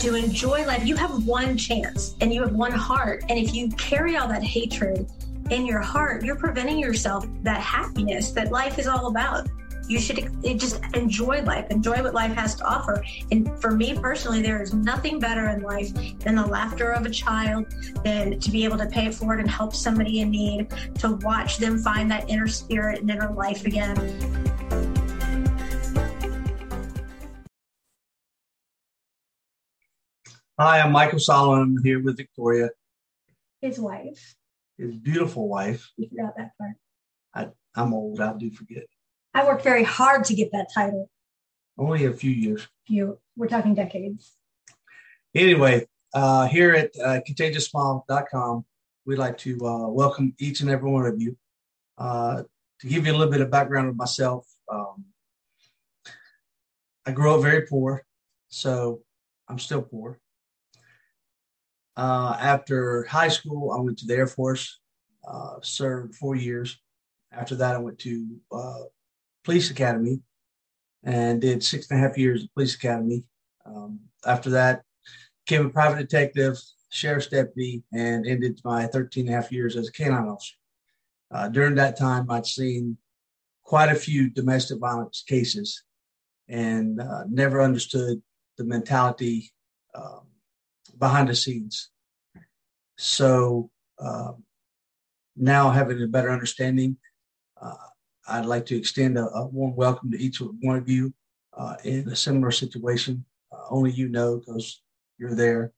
to enjoy life. You have one chance and you have one heart. And if you carry all that hatred in your heart, you're preventing yourself that happiness that life is all about. You should just enjoy life, enjoy what life has to offer. And for me personally, there is nothing better in life than the laughter of a child, than to be able to pay it forward and help somebody in need, to watch them find that inner spirit and inner life again. Hi, I'm Michael Solomon. I'm here with Victoria, his wife, his beautiful wife. You forgot that part. I, I'm old. I do forget. I worked very hard to get that title. Only a few years. Few. We're talking decades. Anyway, uh, here at uh, contagioussmile.com, we'd like to uh, welcome each and every one of you. Uh, to give you a little bit of background of myself, um, I grew up very poor, so I'm still poor. Uh, after high school, I went to the Air Force, uh, served four years. After that, I went to uh, police academy and did six and a half years at police academy. Um, after that, became a private detective, sheriff's deputy, and ended my 13 and a half years as a canine officer. Uh, during that time, I'd seen quite a few domestic violence cases and uh, never understood the mentality um, behind the scenes. So um, now having a better understanding, uh, I'd like to extend a, a, warm welcome to each one of you uh, in a similar situation. Uh, only you know because you're there.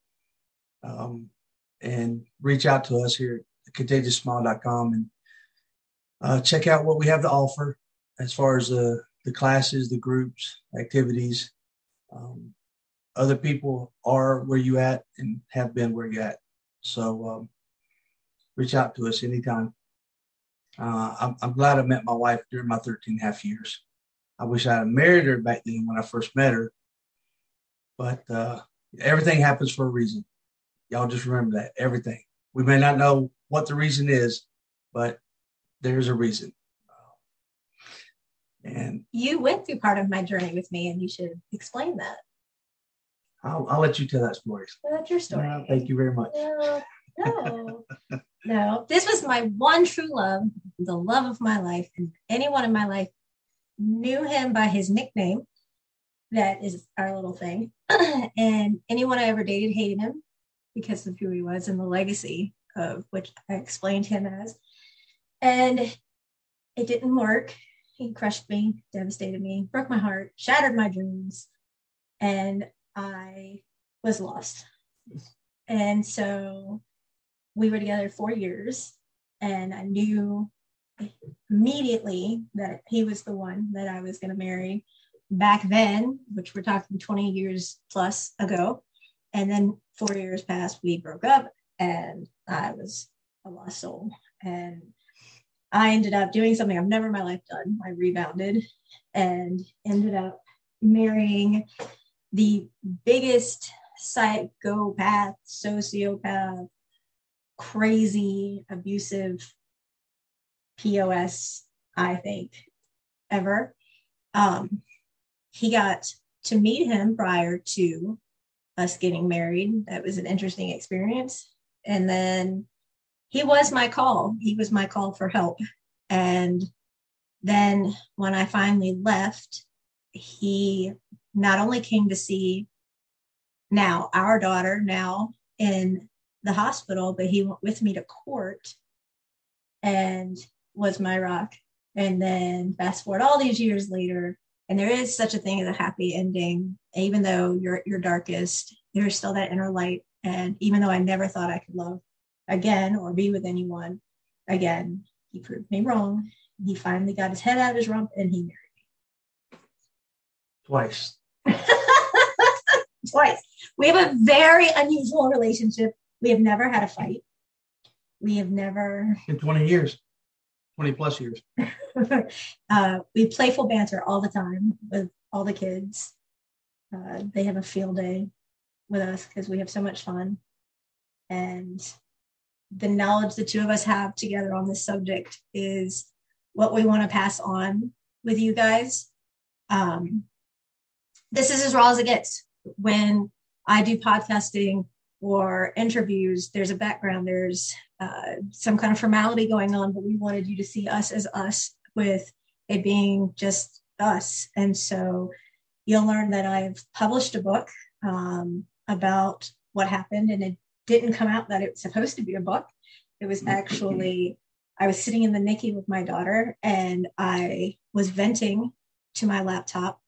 Um, and reach out to us here at contagioussmile.com and uh, check out what we have to offer as far as the, the classes, the groups, activities. Um, other people are where you at and have been where you at. So um, reach out to us anytime. Uh, I'm, I'm, glad I met my wife during my 13 and a half years. I wish I had married her back then when I first met her. But uh, everything happens for a reason. Y'all just remember that everything. We may not know what the reason is, but there's a reason. And you went through part of my journey with me, and you should explain that. I'll, I'll let you tell that story. That's your story. No, thank you very much. No, no, no. This was my one true love, the love of my life, and anyone in my life knew him by his nickname. That is our little thing. and anyone I ever dated hated him because of who he was and the legacy of which I explained him as. And it didn't work. He crushed me, devastated me, broke my heart, shattered my dreams. And I was lost. And so we were together four years, and I knew immediately that he was the one that I was going to marry back then, which we're talking 20 years plus ago. And then four years passed, we broke up, and I was a lost soul. And I ended up doing something I've never in my life done. I rebounded and ended up marrying the biggest psychopath, sociopath, crazy, abusive POS, I think, ever. Um, he got to meet him prior to us getting married. That was an interesting experience. And then he was my call. He was my call for help. And then when I finally left, he not only came to see now our daughter now in the hospital, but he went with me to court and was my rock. And then fast forward all these years later, and there is such a thing as a happy ending, even though you're at your darkest, there's still that inner light. And even though I never thought I could love again or be with anyone again, he proved me wrong. He finally got his head out of his rump and he married me. Twice. Twice. We have a very unusual relationship. We have never had a fight. We have never. In 20 years, 20 plus years. uh, we playful banter all the time with all the kids. Uh, they have a field day with us because we have so much fun. And the knowledge the two of us have together on this subject is what we want to pass on with you guys. Um, this is as raw as it gets when I do podcasting or interviews, there's a background, there's uh, some kind of formality going on, but we wanted you to see us as us with it being just us. And so you'll learn that I've published a book um, about what happened, and it didn't come out that it was supposed to be a book. It was actually, I was sitting in the NICU with my daughter and I was venting to my laptop.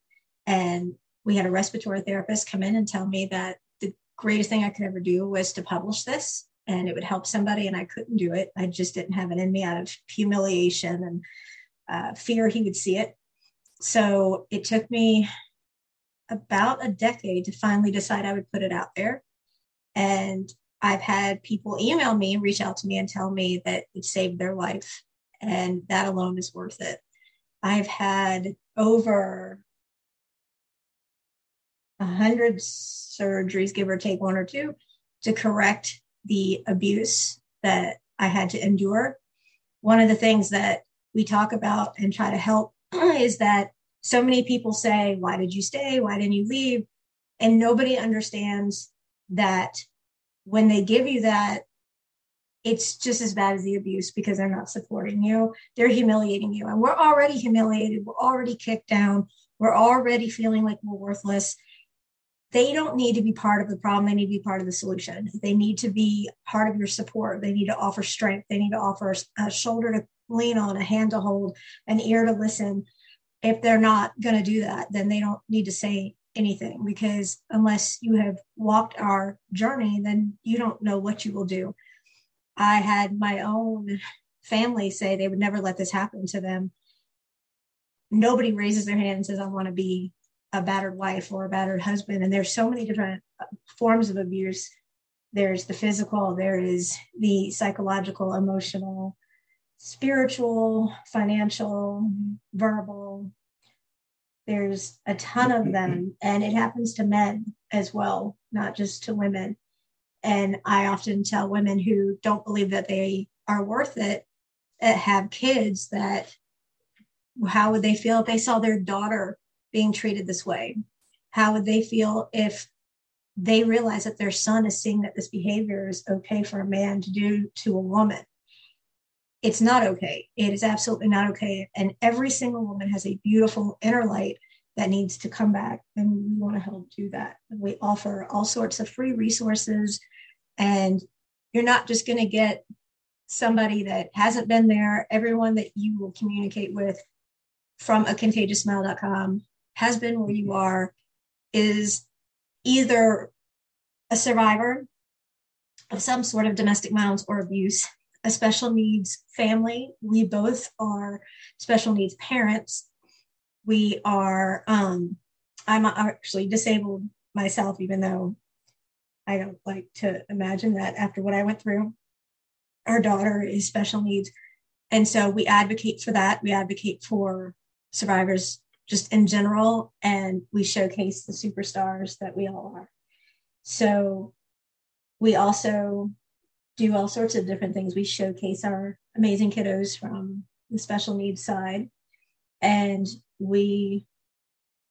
And we had a respiratory therapist come in and tell me that the greatest thing I could ever do was to publish this and it would help somebody. And I couldn't do it. I just didn't have it in me out of humiliation and uh, fear he would see it. So it took me about a decade to finally decide I would put it out there. And I've had people email me reach out to me and tell me that it saved their life. And that alone is worth it. I've had over a hundred surgeries, give or take one or two, to correct the abuse that I had to endure. One of the things that we talk about and try to help is that so many people say, Why did you stay? Why didn't you leave? And nobody understands that when they give you that, it's just as bad as the abuse because they're not supporting you. They're humiliating you. And we're already humiliated. We're already kicked down. We're already feeling like we're worthless. They don't need to be part of the problem. They need to be part of the solution. They need to be part of your support. They need to offer strength. They need to offer a shoulder to lean on, a hand to hold, an ear to listen. If they're not going to do that, then they don't need to say anything because unless you have walked our journey, then you don't know what you will do. I had my own family say they would never let this happen to them. Nobody raises their hand and says, I want to be a battered wife or a battered husband. And there's so many different uh, forms of abuse. There's the physical, there is the psychological, emotional, spiritual, financial, verbal, there's a ton of them, mm-hmm. and it happens to men as well, not just to women. And I often tell women who don't believe that they are worth it, that have kids, that how would they feel if they saw their daughter being treated this way? How would they feel if they realize that their son is seeing that this behavior is okay for a man to do to a woman? it's not okay. It is absolutely not okay. And every single woman has a beautiful inner light that needs to come back. And we want to help do that. We offer all sorts of free resources. And you're not just going to get somebody that hasn't been there. Everyone that you will communicate with from a contagioussmile.com has been where you are, is either a survivor of some sort of domestic violence or abuse a special needs family. We both are special needs parents. We are, um, I'm actually disabled myself, even though I don't like to imagine that after what I went through. Our daughter is special needs. And so we advocate for that. We advocate for survivors just in general, and we showcase the superstars that we all are. So we also do all sorts of different things. We showcase our amazing kiddos from the special needs side, and we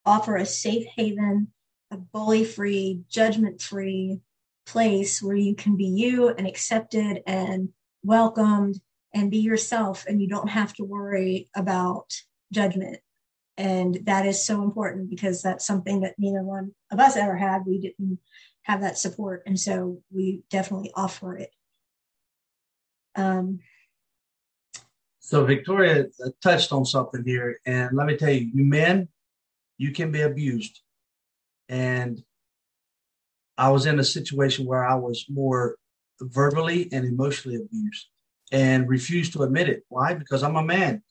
offer a safe haven, a bully free, judgment free place where you can be you and accepted and welcomed and be yourself, and you don't have to worry about judgment. And that is so important because that's something that neither one of us ever had. We didn't have that support. And so we definitely offer it um, so Victoria touched on something here, and let me tell you, you men, you can be abused, and I was in a situation where I was more verbally and emotionally abused, and refused to admit it. Why? Because I'm a man,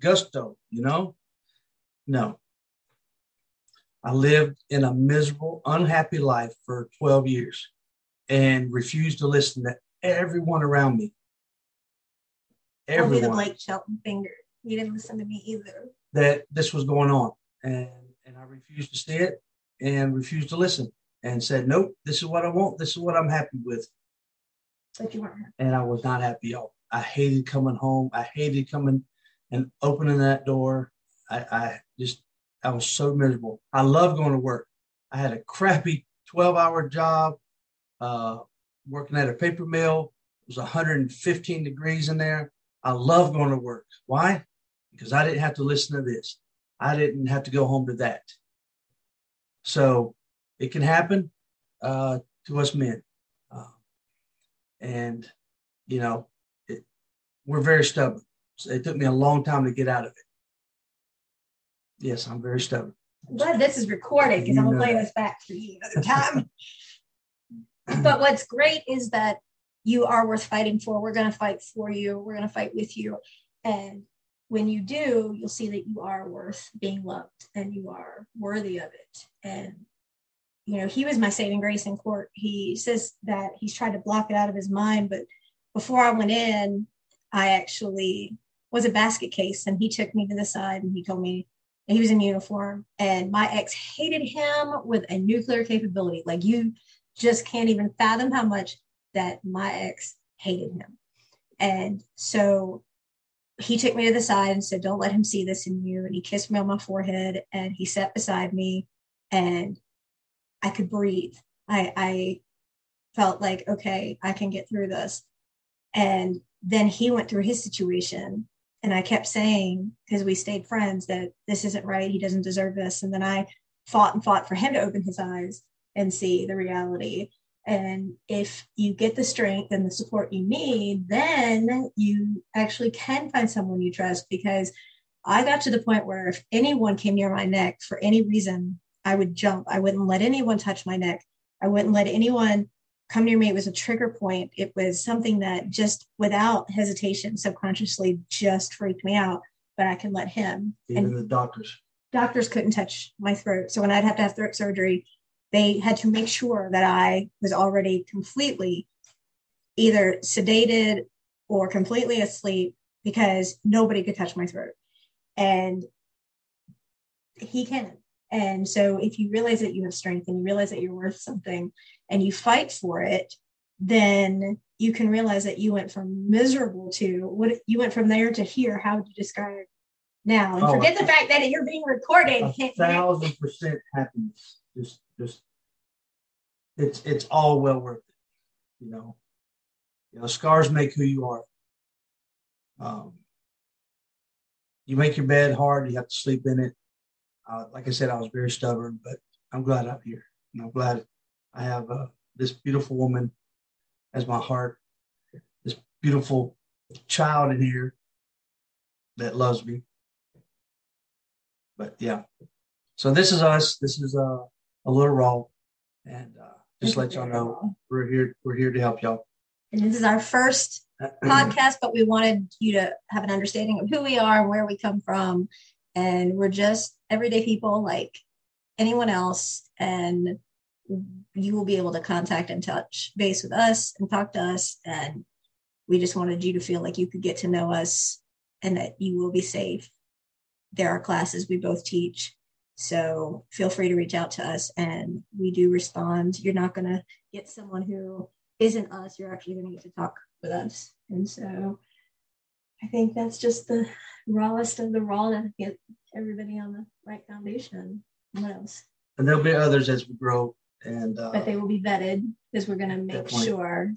gusto, you know. No, I lived in a miserable, unhappy life for 12 years and refused to listen to everyone around me everyone. Only the Blake Shelton finger. He didn't listen to me either. That this was going on, and and I refused to see it, and refused to listen, and said, "Nope, this is what I want. This is what I'm happy with." But you weren't. And I was not happy. Y'all. I hated coming home. I hated coming and opening that door. I, I just I was so miserable. I love going to work. I had a crappy 12 hour job, uh, working at a paper mill. It was 115 degrees in there. I love going to work. Why? Because I didn't have to listen to this. I didn't have to go home to that. So it can happen uh, to us men. Uh, and, you know, it, we're very stubborn. So it took me a long time to get out of it. Yes, I'm very stubborn. Glad this is recorded because I'm going to play this back for you another time. but what's great is that you are worth fighting for. We're going to fight for you. We're going to fight with you. And when you do, you'll see that you are worth being loved and you are worthy of it. And, you know, he was my saving grace in court. He says that he's tried to block it out of his mind. But before I went in, I actually was a basket case and he took me to the side and he told me he was in uniform and my ex hated him with a nuclear capability. Like you just can't even fathom how much that my ex hated him. And so he took me to the side and said, Don't let him see this in you. And he kissed me on my forehead and he sat beside me and I could breathe. I, I felt like, okay, I can get through this. And then he went through his situation and I kept saying, because we stayed friends, that this isn't right. He doesn't deserve this. And then I fought and fought for him to open his eyes and see the reality. And if you get the strength and the support you need, then you actually can find someone you trust. Because I got to the point where if anyone came near my neck for any reason, I would jump. I wouldn't let anyone touch my neck. I wouldn't let anyone come near me. It was a trigger point. It was something that just without hesitation, subconsciously just freaked me out. But I can let him. Even and the doctors. Doctors couldn't touch my throat. So when I'd have to have throat surgery, they had to make sure that I was already completely either sedated or completely asleep because nobody could touch my throat. And he can. And so if you realize that you have strength and you realize that you're worth something and you fight for it, then you can realize that you went from miserable to what you went from there to here. How would you describe now? And oh, forget the fact that you're being recorded. A thousand percent happiness. Just just it's it's all well worth it. You know. You know, scars make who you are. Um, you make your bed hard, you have to sleep in it. Uh, like I said, I was very stubborn, but I'm glad I'm here. And I'm glad I have uh, this beautiful woman as my heart, this beautiful child in here that loves me. But yeah, so this is us. This is uh, a little raw, and uh, just let y'all know we're here. We're here to help y'all. And this is our first podcast, but we wanted you to have an understanding of who we are and where we come from, and we're just everyday people like anyone else, and you will be able to contact and touch base with us and talk to us. And we just wanted you to feel like you could get to know us and that you will be safe. There are classes we both teach. So feel free to reach out to us and we do respond. You're not going to get someone who isn't us. You're actually going to get to talk with us. And so I think that's just the rawest of the raw to get everybody on the right foundation. What else? And there'll be others as we grow and uh, but they will be vetted because we're going to make definitely. sure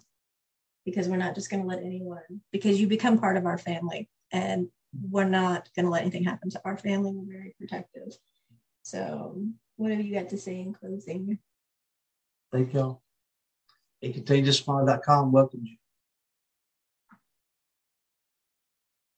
because we're not just going to let anyone because you become part of our family and we're not going to let anything happen to our family. We're very protective. So what have you got to say in closing? Thank y'all. A contagioussmile.com welcomes you